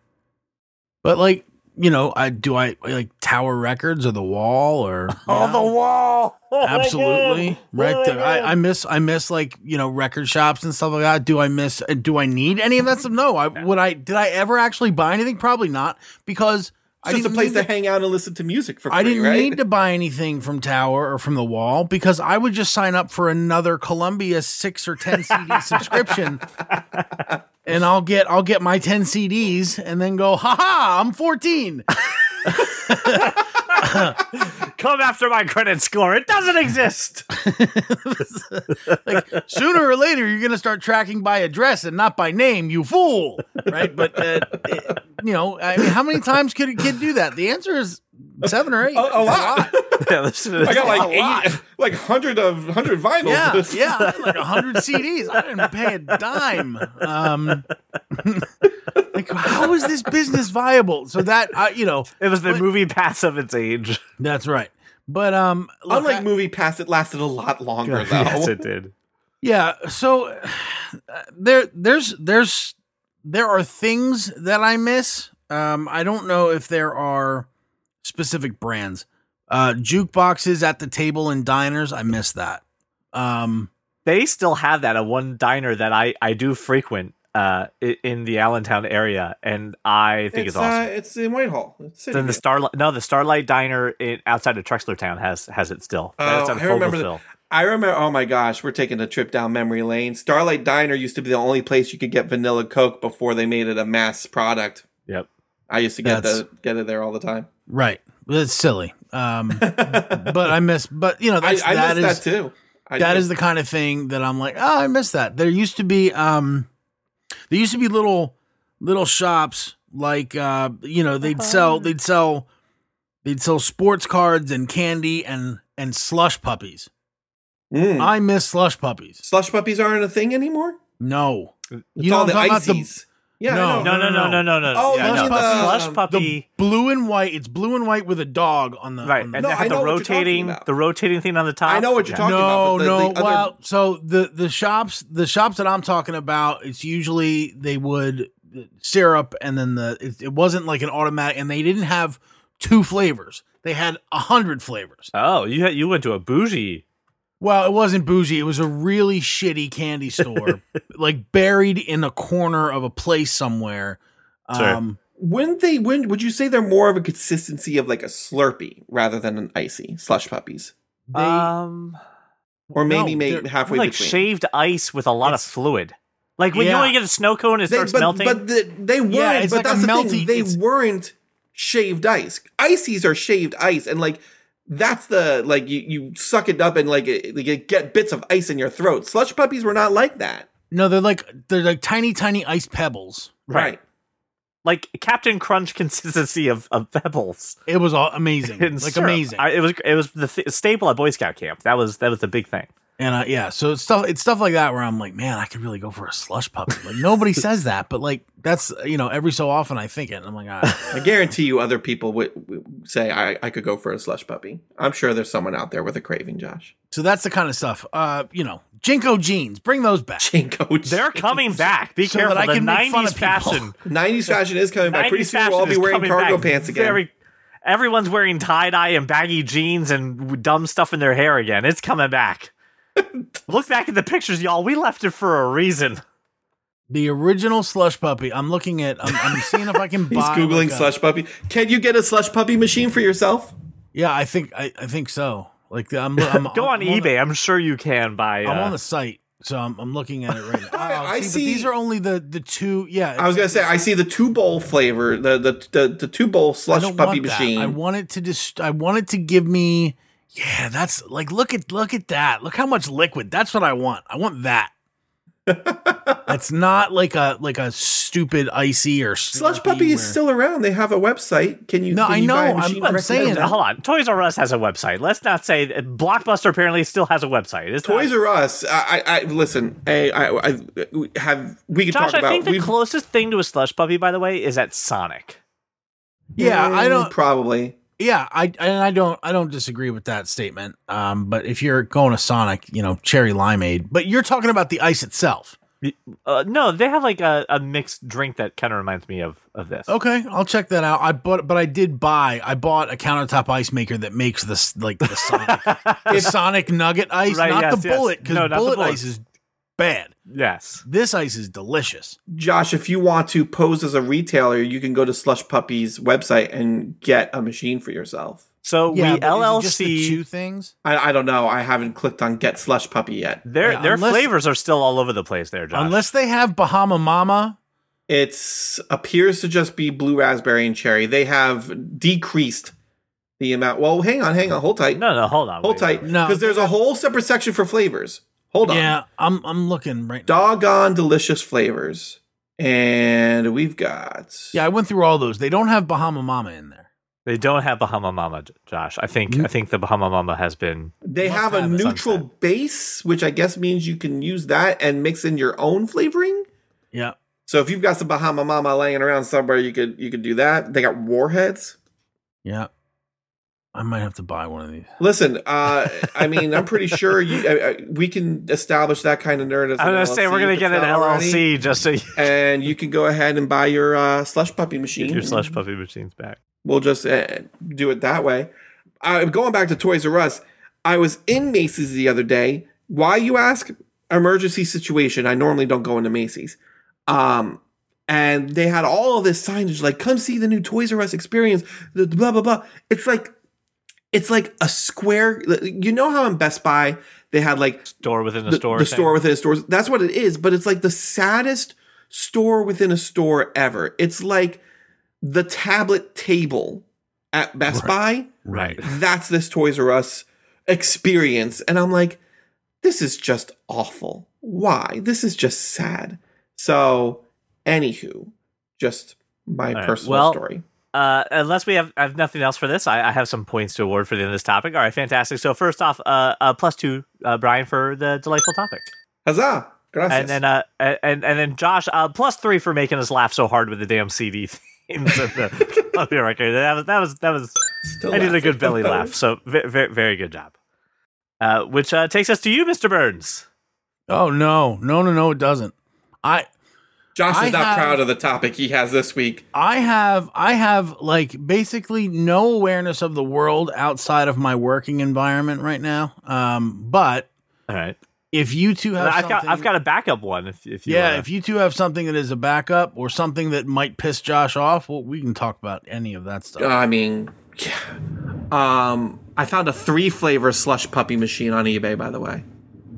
C: but like, you know, I do I like Tower Records or The Wall or
B: Oh, the wall! Oh
C: Absolutely. Right.
B: Oh.
C: I, I miss I miss like, you know, record shops and stuff like that. Do I miss do I need any of that stuff? No. I would I did I ever actually buy anything? Probably not. Because I
D: It's just a place
C: need
D: to hang out and listen to music for free,
C: I didn't
D: right?
C: need to buy anything from Tower or from the Wall because I would just sign up for another Columbia six or ten CD subscription, and I'll get I'll get my ten CDs and then go, ha ha, I'm fourteen.
B: Come after my credit score. It doesn't exist.
C: like sooner or later you're gonna start tracking by address and not by name, you fool, right? But uh, it- you know, I mean, how many times could a kid do that? The answer is seven or eight.
D: A, a lot.
B: yeah, listen to this.
D: I got like
C: a lot.
D: eight, like hundred of hundred vinyls.
C: Yeah, yeah, like a hundred CDs. I didn't pay a dime. Um, like, how is this business viable? So that uh, you know,
B: It was the
C: But-
B: movie pass of its age.
C: that's right. But um, look,
D: Unlike
C: I-
D: Movie Pass, it lasted a lot longer though.
B: yes, it did.
C: yeah. So uh, there, there's, there's, there are things that I miss. Um, I don't know if there are specific brands. Uh, jukeboxes at the table in diners. I miss that. Um,
B: They still have that at one diner that I I do frequent uh in the Allentown area, and I think it's,
D: it's
B: awesome.
D: uh, it's in Whitehall. It's sitting
B: then the
D: here.
B: Starlight, no, the Starlight Diner in, outside of Trexlertown has has it still.
D: Oh,
B: That's on
D: I remember the- I remember. Oh my gosh, we're taking a trip down memory lane. Starlight Diner used to be the only place you could get vanilla Coke before they made it a mass product.
B: Yep.
D: I used to get
C: That's-
D: the get it there all the time.
C: right. That's silly. Um, but I miss. But you know,
D: I,
C: that's
D: I
C: that
D: miss
C: is-
D: that too. I
C: that
D: miss-
C: is the kind of thing that I'm like, oh, I miss that. There used to be, um, there used to be little, little shops like, uh, you know, they'd sell, they'd sell, they'd sell sports cards and candy and and slush puppies.
D: Mm.
C: I miss slush puppies.
D: slush puppies aren't a thing anymore.
C: No,
D: It's
C: you know
D: all the
C: I'm about? The
D: ices. Yeah,
C: No.
D: I know.
B: No, no, no, no, no, no.
D: Oh,
B: yeah, no.
C: mean
B: The
C: the-
B: slush
D: um,
B: puppy.
C: the blue and white. It's blue and white with a dog on the
B: Right,
C: on the-
B: and
D: No,
B: they
D: I
B: had the
D: what you're talking
B: rotating, the rotating thing on the top.
D: I know what you're
B: Yeah.
D: talking
C: no,
D: about, but the-
C: no.
D: other-
C: well, so the the shops, the shops that I'm talking about, it's usually they would syrup, and then the it, it wasn't like an automatic, and they didn't have two flavors. They had a hundred flavors.
B: Oh, you had, you went to a bougie.
C: Well, it wasn't bougie. It was a really shitty candy store, like buried in a corner of a place somewhere.
B: Sure.
C: Um,
D: Wouldn't they? When would you say they're more of a consistency of like a Slurpee rather than an icy slush puppies,
C: they,
B: um,
D: or maybe
C: No,
D: maybe halfway
B: like
D: between?
B: shaved ice with a lot
C: It's-
B: of fluid. Like when
C: Yeah.
B: you only get a snow cone, it
D: They,
B: starts
D: but,
B: melting.
D: but the, they weren't.
C: Yeah,
D: but
C: like
D: that's the
C: melty-
D: thing. They weren't shaved ice. Ices are shaved ice, and like that's the like you you suck it up and like it, like, you get bits of ice in your throat. Slush puppies were not like that.
C: no, they're like they're like tiny, tiny ice pebbles.
B: Right. like Captain Crunch consistency of, of pebbles.
C: It was all amazing,
B: in
C: like
B: syrup.
C: amazing.
B: I, it was it was the th- staple at Boy Scout camp. That was that was the big thing.
C: And uh, yeah, so it's stuff it's stuff like that where I'm like, man, I could really go for a slush puppy. Like nobody says that, but like that's you know every so often I think it. And I'm like, ah.
D: I guarantee you, other people would, would say I, I could go for a slush puppy. I'm sure there's someone out there with a craving, Josh.
C: so that's the kind of stuff. Uh, you know, JNCO jeans, bring those back.
D: JNCO.
B: They're coming back. Be
C: So that
B: careful.
C: I
B: the
C: can make fun
B: '90s
C: of people.
B: fashion.
D: 90s fashion is coming back. Pretty soon we'll all be wearing cargo
B: back
D: pants again.
B: Very, everyone's wearing tie dye and baggy jeans and dumb stuff in their hair again. It's coming back. Look back at the pictures, y'all. We left it for a reason.
C: The original slush puppy. I'm looking at. I'm, I'm seeing if I can buy.
D: Googling slush puppy. Can you get a slush puppy machine for yourself?
C: Yeah, I think I, I think so. Like I'm. I'm
B: Go on
C: I'm the-
B: eBay. I'm sure you can buy.
C: I'm
B: uh,
C: on the site, so I'm, I'm looking at it right now.
D: I-
C: Oh,
D: I
C: see,
D: see-
C: these are only the the two. Yeah,
D: I was gonna say I see the two bowl flavor, the the the, the two bowl slush puppy
C: that.
D: machine.
C: I want it to just. I want it to give me. Yeah, that's like look at look at that. Look how much liquid. That's what I want. I want that. It's not like a like a stupid icy or
D: slush puppy is still around. They have a website. Can you?
C: No,
D: can
C: I
D: you
C: know. I'm- I'm saying-
D: them?
B: Hold on. Toys R Us has a website. Let's not say Blockbuster apparently still has a website. It's
D: Toys
B: not,
D: R Us. I, I, I listen. I, I, I have. We can
B: Josh,
D: talk
B: I
D: about.
B: think the
D: we've-
B: closest thing to a slush puppy, by the way, is at Sonic.
C: Yeah, I
D: Mm,
C: don't.
D: probably.
C: Yeah, I and I don't I don't disagree with that statement. Um, but if you're going to Sonic, you know, cherry limeade. But you're talking about the ice itself.
B: Uh, no, they have like a, a mixed drink that kind of reminds me of of this.
C: Okay, I'll check that out. I bought, but I did buy. I bought a countertop ice maker that makes this like the Sonic, the Sonic Nugget ice,
B: Right,
C: not
B: yes,
C: the
B: yes.
C: bullet, because
B: No, not the
C: bullet
B: bullet.
C: ice is bad.
B: Yes.
C: This ice is delicious.
D: Josh, if you want to pose as a retailer, you can go to Slush Puppy's website and get a machine for yourself.
B: So we
C: but is it just the
B: LLC
C: two things.
D: I, I don't know. I haven't clicked on Get Slush Puppy yet.
B: their
C: Yeah,
B: their
C: unless-
B: flavors are still all over the place there, Josh.
C: Unless they have Bahama Mama.
D: It's appears to just be blue raspberry and cherry. They have decreased the amount. Well, hang on, hang on, hold tight,
B: no, no, hold on.
D: hold
B: wait.
D: tight,
C: No.
D: because there's a whole separate section for flavors. Hold on,
C: Yeah, I'm I'm looking right now.
D: doggone delicious flavors, and we've got
C: Yeah, I went through all those. They don't have Bahama Mama in there.
B: They don't have Bahama Mama, Josh. I think mm-hmm. I think the Bahama Mama has been
D: They
C: Must
D: have a
C: have it.
D: neutral
B: Sunset.
D: base, which I guess means you can use that and mix in your own flavoring.
C: Yeah.
D: So if you've got some Bahama Mama laying around somewhere, you could you could do that. They got warheads.
C: Yeah. I might have to buy one of these.
D: Listen, uh, I mean, I'm pretty sure you uh, uh, we can establish that kind of nerd. As
B: I'm
D: an
B: gonna say we're gonna get an
D: not already.
B: LLC just so you
D: and you can go ahead and buy your uh, slush puppy machine.
B: get your slush puppy machines back.
D: We'll just uh, do it that way. Uh, going back to Toys R Us, I was in Macy's the other day. Why you ask? Emergency situation. I normally don't go into Macy's. Um, and they had all of this signage like, "Come see the new Toys R Us experience." The blah blah blah. It's like, it's like a square. You know how in Best Buy they had like
B: Store within a
D: the,
B: store.
D: the
B: thing.
D: store within a store. That's what it is, but it's like the saddest store within a store ever. It's like the tablet table at Best Buy.
B: Right.
D: That's this Toys R Us experience. And I'm like, this is just awful. Why? This is just sad. So, anywho, just my
B: right.
D: personal
B: Well,
D: story.
B: Uh, unless we have, I have nothing else for this, I, I have some points to award for the end of this topic. All right, fantastic. So first off, uh, uh plus two, uh, Brian for the delightful topic,
D: Huzzah! Gracias.
B: and then uh, and and then Josh, uh, plus three for making us laugh so hard with the damn CD themes of the of the record. That was that was that was.
D: Still
B: I did a good belly laugh. So very very, very good job. Uh, which uh, takes us to you, Mr. Burns.
C: Oh no, no, no, no, it doesn't. I
D: Josh is
C: I
D: not
C: have-
D: proud of the topic he has this week.
C: I have I have like basically no awareness of the world outside of my working environment right now. Um, but
B: All right,
C: if you two have,
B: I've got I've got a backup one. If if you
C: yeah,
B: wanna-
C: if you two have something that is a backup or something that might piss Josh off, well, we can talk about any of that stuff.
D: I mean, yeah. um, I found a three flavor slush puppy machine on eBay, by the way,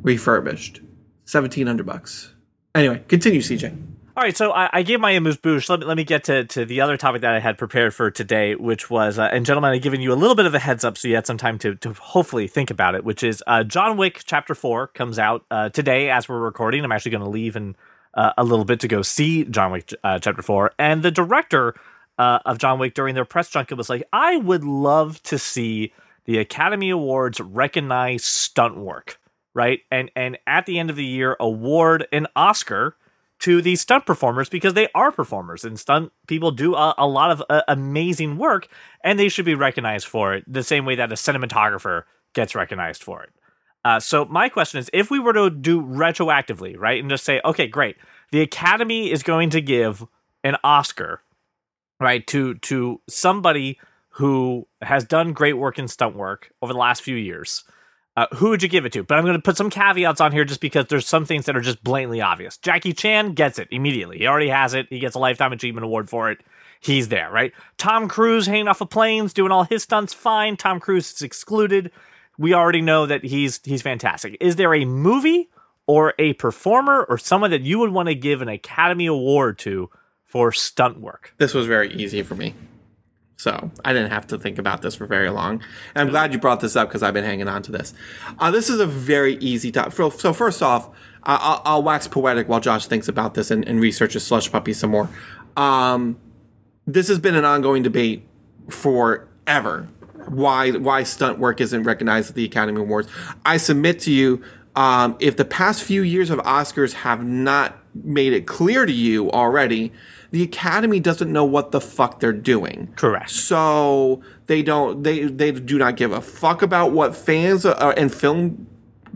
D: refurbished, seventeen hundred bucks. Anyway, continue, CJ.
B: All right, so I, I gave my amuse bouche. Let me let me get to, to the other topic that I had prepared for today, which was, uh, and gentlemen, I've given you a little bit of a heads up, so you had some time to to hopefully think about it. Which is, uh, John Wick Chapter Four comes out uh, today as we're recording. I'm actually going to leave in uh, a little bit to go see John Wick uh, Chapter Four, and the director uh, of John Wick during their press junket was like, I would love to see the Academy Awards recognize stunt work, right? And and at the end of the year, award an Oscar to these stunt performers because they are performers and stunt people do a, a lot of uh, amazing work and they should be recognized for it the same way that a cinematographer gets recognized for it. Uh, so my question is, if we were to do retroactively, right, and just say, okay, great, the Academy is going to give an Oscar, right, to to somebody who has done great work in stunt work over the last few years. Uh, who would you give it to? But I'm going to put some caveats on here just because there's some things that are just blatantly obvious. Jackie Chan gets it immediately. He already has it. He gets a Lifetime Achievement Award for it. He's there, right? Tom Cruise hanging off of planes, doing all his stunts fine. Tom Cruise is excluded. We already know that he's he's fantastic. Is there a movie or a performer or someone that you would want to give an Academy Award to for stunt work?
D: This was very easy for me. So I didn't have to think about this for very long. And I'm glad you brought this up because I've been hanging on to this. Uh, this is a very easy topic. So, first off, I'll, I'll wax poetic while Josh thinks about this and, and researches Slush Puppy some more. Um, this has been an ongoing debate forever. Why why stunt work isn't recognized at the Academy Awards? I submit to you, um, if the past few years of Oscars have not made it clear to you already, the Academy doesn't know what the fuck they're doing.
B: Correct.
D: So they don't they they do not give a fuck about what fans uh, and film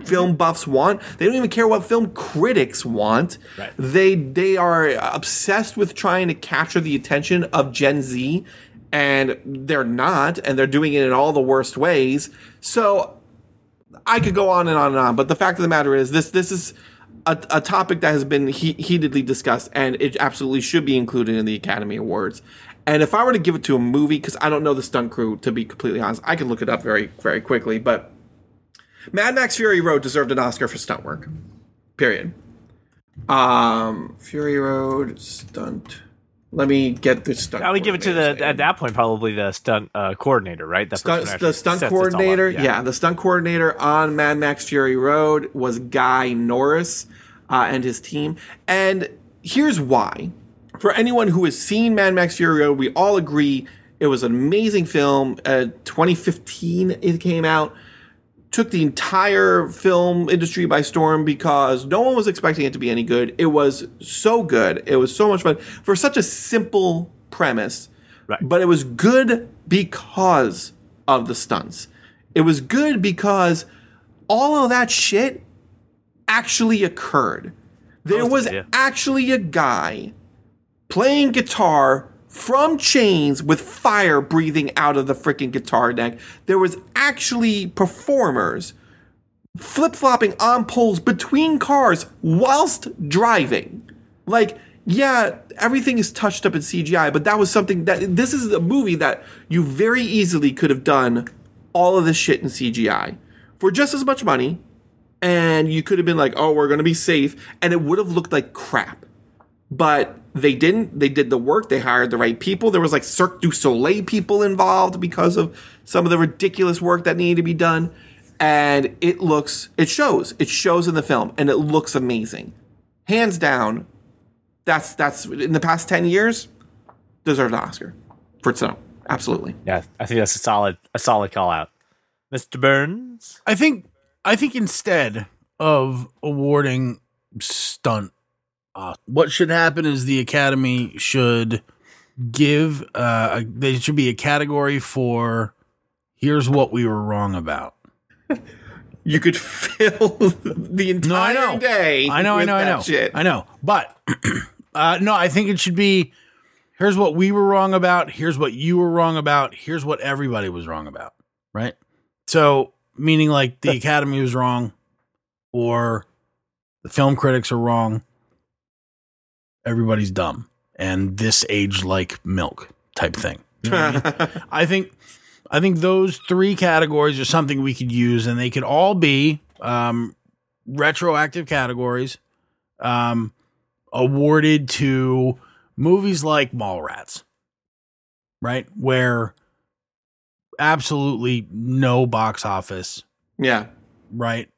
D: film buffs want. They don't even care what film critics want.
B: Right.
D: They they are obsessed with trying to capture the attention of Gen Z and they're not and they're doing it in all the worst ways. So I could go on and on and on, but the fact of the matter is this this is a, a topic that has been he- heatedly discussed, and it absolutely should be included in the Academy Awards. And if I were to give it to a movie, because I don't know the stunt crew, to be completely honest, I can look it up very, very quickly. But Mad Max Fury Road deserved an Oscar for stunt work. Period. Um, Fury Road stunt. Let me get the stunt.
B: I would give it to the at that point probably the stunt uh, coordinator, right? The
D: Stunt, the stunt
B: sets this all up.
D: coordinator, yeah. the stunt coordinator on Mad Max Fury Road was Guy Norris uh, and his team. And here's why: for anyone who has seen Mad Max Fury Road, we all agree it was an amazing film. Uh, 2015, it came out. Took the entire film industry by storm because no one was expecting it to be any good. It was so good. It was so much fun for such a simple premise.
B: Right.
D: But it was good because of the stunts. It was good because all of that shit actually occurred. There was actually a guy playing guitar from chains with fire breathing out of the freaking guitar neck. There was actually performers flip flopping on poles between cars whilst driving. Like, yeah, everything is touched up in CGI, but that was something that this is a movie that you very easily could have done all of this shit in CGI for just as much money. And you could have been like, oh, we're going to be safe. And it would have looked like crap but they didn't. They did the work. They hired the right people. There was like Cirque du Soleil people involved because of some of the ridiculous work that needed to be done. And it looks, it shows, it shows in the film, and it looks amazing, hands down. That's that's in the past ten years deserved an Oscar for Snow. Absolutely.
B: Yeah, I think that's a solid a solid call out. Mr. Burns?
C: I think I think instead of awarding stunt, uh, what should happen is the Academy should give uh, a, there should be a category for here's what we were wrong about.
D: You could fill the entire
C: No, I know.
D: day.
C: I know, I know, I know,
D: Shit.
C: I know. But uh, no, I think it should be here's what we were wrong about. Here's what you were wrong about. Here's what everybody was wrong about. Right. So meaning like the Academy was wrong, or the film critics are wrong. Everybody's dumb, and this age like milk type thing. You know I mean? I think I think those three categories are something we could use, and they could all be um, retroactive categories um, awarded to movies like Mallrats, right? Where absolutely no box office,
D: yeah.
C: right?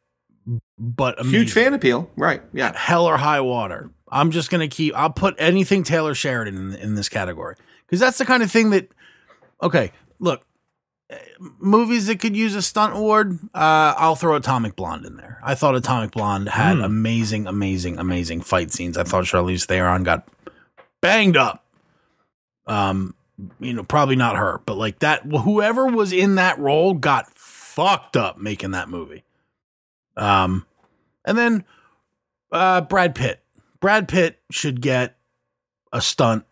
C: But
D: Huge fan appeal. Right. Yeah.
C: hell or high water. I'm just gonna keep. I'll put anything Taylor Sheridan in, in this category because that's the kind of thing that. Okay, look, eh, movies that could use a stunt award. Uh, I'll throw Atomic Blonde in there. I thought Atomic Blonde had amazing, amazing, amazing fight scenes. I thought Charlize Theron got banged up. Um, you know, probably not her, but like that, whoever was in that role got fucked up making that movie. Um, and then uh, Brad Pitt. Brad Pitt should get a stunt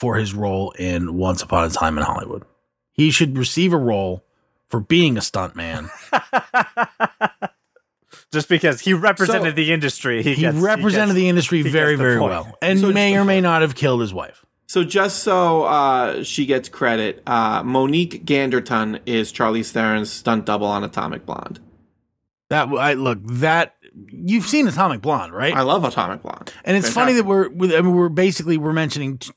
C: for his role in Once Upon a Time in Hollywood. He should receive a role for being a stunt man.
B: Just because he represented
D: So-
B: the industry, he,
C: He
B: gets,
C: represented
B: gets-
C: the industry very,
B: the
C: very
B: point.
C: well, and
D: So-
C: may or may not have killed his wife.
D: So just so uh, she gets credit, uh, Monique Ganderton is Charlize Theron's stunt double on Atomic Blonde.
C: That I look that you've seen Atomic Blonde, right?
D: I love Atomic Blonde.
C: And it's funny that we're we- I mean, we're basically we're mentioning two,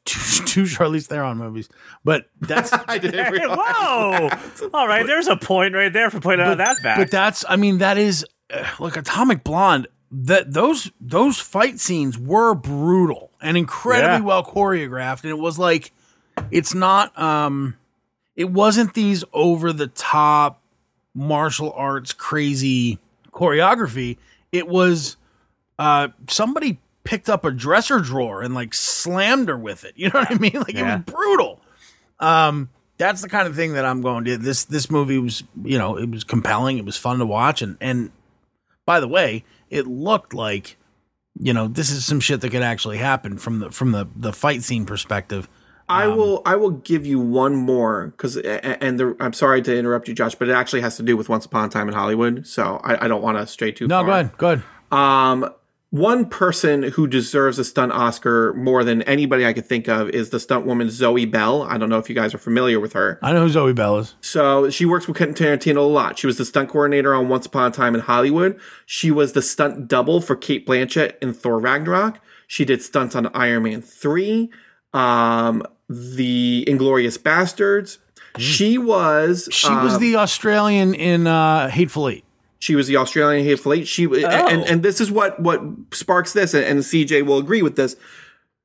C: two Charlize Theron movies, but that's
D: I didn't realize
B: whoa!
D: that.
B: All right, there's a point right there for pointing out that fact.
C: But that's, I mean, that is, uh, look, Atomic Blonde. That those those fight scenes were brutal and incredibly
B: Yeah.
C: well choreographed, and it was like, it's not, um, it wasn't these over the top martial arts crazy choreography. It was, uh, somebody picked up a dresser drawer and like slammed her with it. You know what I mean? Like
B: Yeah.
C: it was brutal. Um, that's the kind of thing that I'm going to. This this movie was, you know, it was compelling. It was fun to watch, and and by the way, it looked like, you know, this is some shit that could actually happen from the from the the fight scene perspective.
D: I
C: Um,
D: will. I will give you one more because, and the, I'm sorry to interrupt you, Josh, but it actually has to do with Once Upon a Time in Hollywood. So I, I don't want to stray too
C: No,
D: far.
C: go ahead, go ahead.
D: Um, one person who deserves a stunt Oscar more than anybody I could think of is the stunt woman Zoe Bell. I don't know if you guys are familiar with her.
C: I know who Zoe Bell is.
D: So she works with Quentin Tarantino a lot. She was the stunt coordinator on Once Upon a Time in Hollywood. She was the stunt double for Cate Blanchett in Thor Ragnarok. She did stunts on Iron Man 3, um, The Inglourious Basterds. She was
C: Mm. She was
D: um,
C: the Australian in uh, Hateful Eight.
D: she was the Australian Hateful Eight. She and and this is what what sparks this, and, and CJ will agree with this.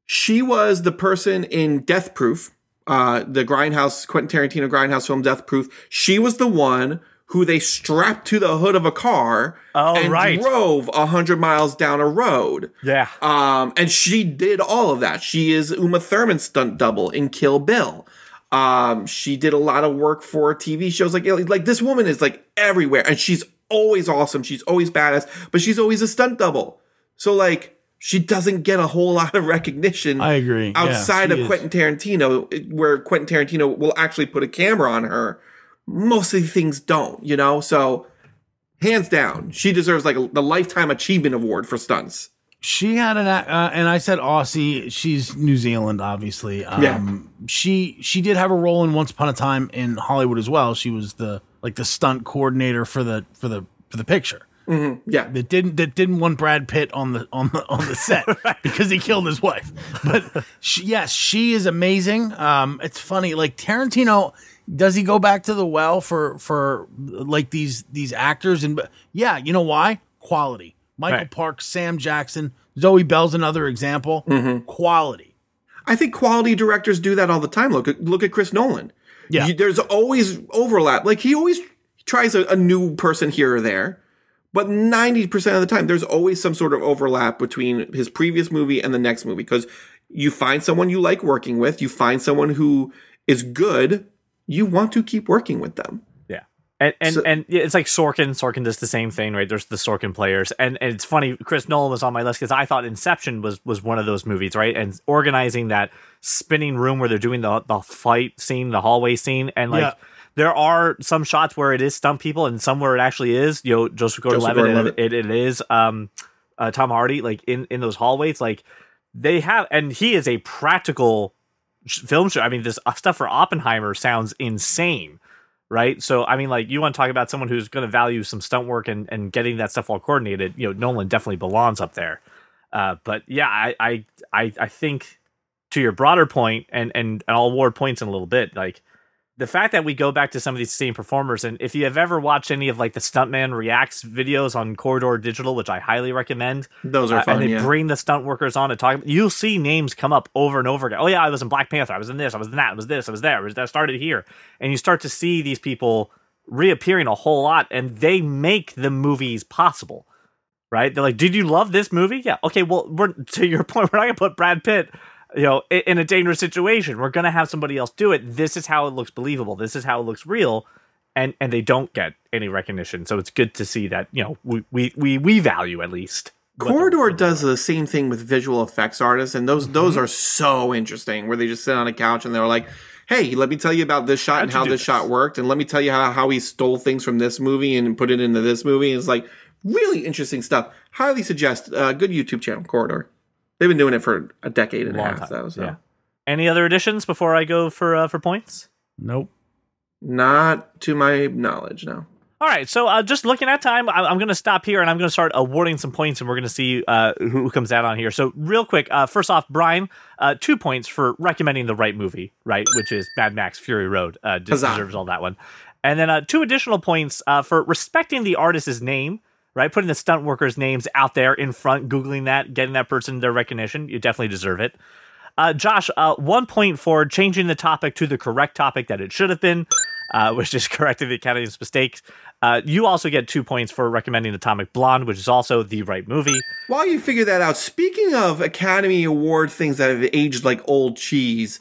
D: She was the person in Death Proof, uh, the Grindhouse Quentin Tarantino Grindhouse film Death Proof. She was the one who they strapped to the hood of a car
B: Oh,
D: and
B: right.
D: drove a hundred miles down a road.
B: Yeah.
D: Um, and she did all of that. She is Uma Thurman's stunt double in Kill Bill. Um, she did a lot of work for TV shows. Like, like this woman is like everywhere, and she's always awesome. She's always badass, but she's always a stunt double. So like, she doesn't get a whole lot of recognition.
C: I agree.
D: Outside
C: she
D: of
C: is.
D: Quentin Tarantino, where Quentin Tarantino will actually put a camera on her, most of the things don't. You know, so hands down, she deserves like a, the lifetime achievement award for stunts.
C: She had an uh, and I said Aussie. She's New Zealand, obviously. Um,
D: Yeah.
C: She she did have a role in Once Upon a Time in Hollywood as well. She was the like the stunt coordinator for the for the for the picture.
D: Yeah.
C: That didn't that didn't want Brad Pitt on the on the on the set because he killed his wife. But she, yes, she is amazing. Um, it's funny, like Tarantino. Does he go back to the well for for like these these actors and yeah, you know why? Quality. Michael
B: Right.
C: Parks, Sam Jackson, Zoe Bell's another example. Mm-hmm. Quality.
D: I think quality directors do that all the time. Look at look at Chris Nolan.
C: Yeah.
D: You- there's always overlap. Like he always tries a, a new person here or there, but ninety percent of the time, there's always some sort of overlap between his previous movie and the next movie because you find someone you like working with, you find someone who is good, you want to keep working with them.
B: Yeah. And and,
D: So-
B: and it's like Sorkin. Sorkin does the same thing, right? There's the Sorkin players, and, and it's funny. Chris Nolan was on my list because I thought Inception was was one of those movies, right? And organizing that spinning room where they're doing the the fight scene, the hallway scene, and like
C: Yeah.
B: there are some shots where it is stunt people, and some where it actually is, you know, Joseph Gordon-Levitt, it, it is um uh, Tom Hardy, like in in those hallways, like they have, and he is a practical film show. I mean, this uh, stuff for Oppenheimer sounds insane, right? So, I mean, like you want to talk about someone who's going to value some stunt work and and getting that stuff all coordinated. You know, Nolan definitely belongs up there. Uh, but yeah, I, I I I think to your broader point, and and and I'll award points in a little bit, like. The fact that we go back to some of these same performers, and if you have ever watched any of like the Stuntman Reacts videos on Corridor Digital, which I highly recommend,
D: Those are
B: uh,
D: fun.
B: and they
D: yeah.
B: bring the stunt workers on to talk. You'll see names come up over and over again. Oh yeah, I was in Black Panther. I was in this. I was in that. I was this. I was there. I was that started here, and you start to see these people reappearing a whole lot, and they make the movies possible. Right? They're like, "Did you love this movie?" Yeah. Okay. Well, we're to your point. We're not gonna put Brad Pitt, you know, in, a dangerous situation. We're gonna have somebody else do it. This is how it looks believable. This is how it looks real. And, and they don't get any recognition, so it's good to see that you know we we we, we value at least
D: Corridor does the same thing with visual effects artists, and those
B: Mm-hmm.
D: those are so interesting. Where they just sit on a couch and they're like, "Hey, let me tell you about this shot and
B: How'd you
D: how this,
B: this?"
D: shot worked, and let me tell you how how he stole things from this movie and put it into this movie." It's like really interesting stuff. Highly suggest a uh, good YouTube channel, Corridor. They've been doing it for a decade and a
B: long
D: half,
B: time.
D: though. So
B: Yeah. Any other additions before I go for uh, for points?
C: Nope.
D: not to my knowledge, no.
B: All right, so uh, just looking at time, I- I'm going to stop here and I'm going to start awarding some points, and we're going to see uh, who who comes out on here. So, real quick, uh, first off, Brian, uh, two points for recommending the right movie, right, which is Mad Max Fury Road. Uh, des- deserves all that one, and then uh, two additional points uh, for respecting the artist's name. Right, putting the stunt workers' names out there in front, googling that, getting that person their recognition. You definitely deserve it. Uh, Josh, uh, one point for changing the topic to the correct topic that it should have been, uh, which is correcting the Academy's mistakes. Uh, you also get two points for recommending Atomic Blonde, which is also the right movie.
D: While you figure that out, speaking of Academy Award things that have aged like old cheese,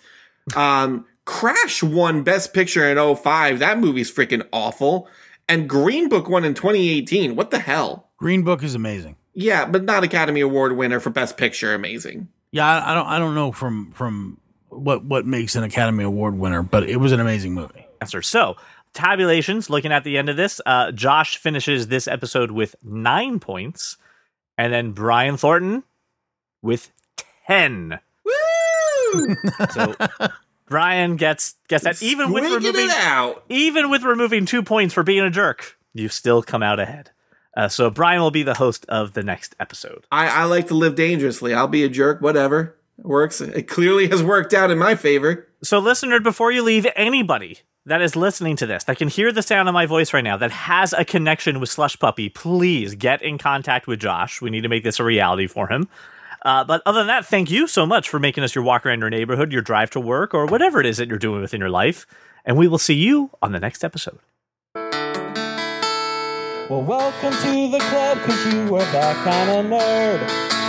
D: um, Crash won Best Picture in 05. That movie's freaking awful. And Green Book won in 2018. What the hell?
C: Green Book is amazing.
D: Yeah, but not Academy Award winner for Best Picture. Amazing.
C: Yeah, I, I don't I don't know from from what what makes an Academy Award winner, but it was an amazing movie.
B: Answer. So, tabulations, looking at the end of this, uh, Josh finishes this episode with nine points, and then Brian Thornton with 10.
D: Woo!
B: So Brian gets gets that even with removing even with removing two points for being a jerk, you still come out ahead. Uh, so Brian will be the host of the next episode.
D: I, I like to live dangerously. I'll be a jerk, whatever. It works. It clearly has worked out in my favor.
B: So, listener, before you leave, anybody that is listening to this that can hear the sound of my voice right now that has a connection with Slush Puppy, please get in contact with Josh. We need to make this a reality for him. Uh, but other than that, thank you so much for making us your walk around your neighborhood, your drive to work, or whatever it is that you're doing within your life. And we will see you on the next episode.
E: Well, welcome to the club, cause you are that kind of nerd.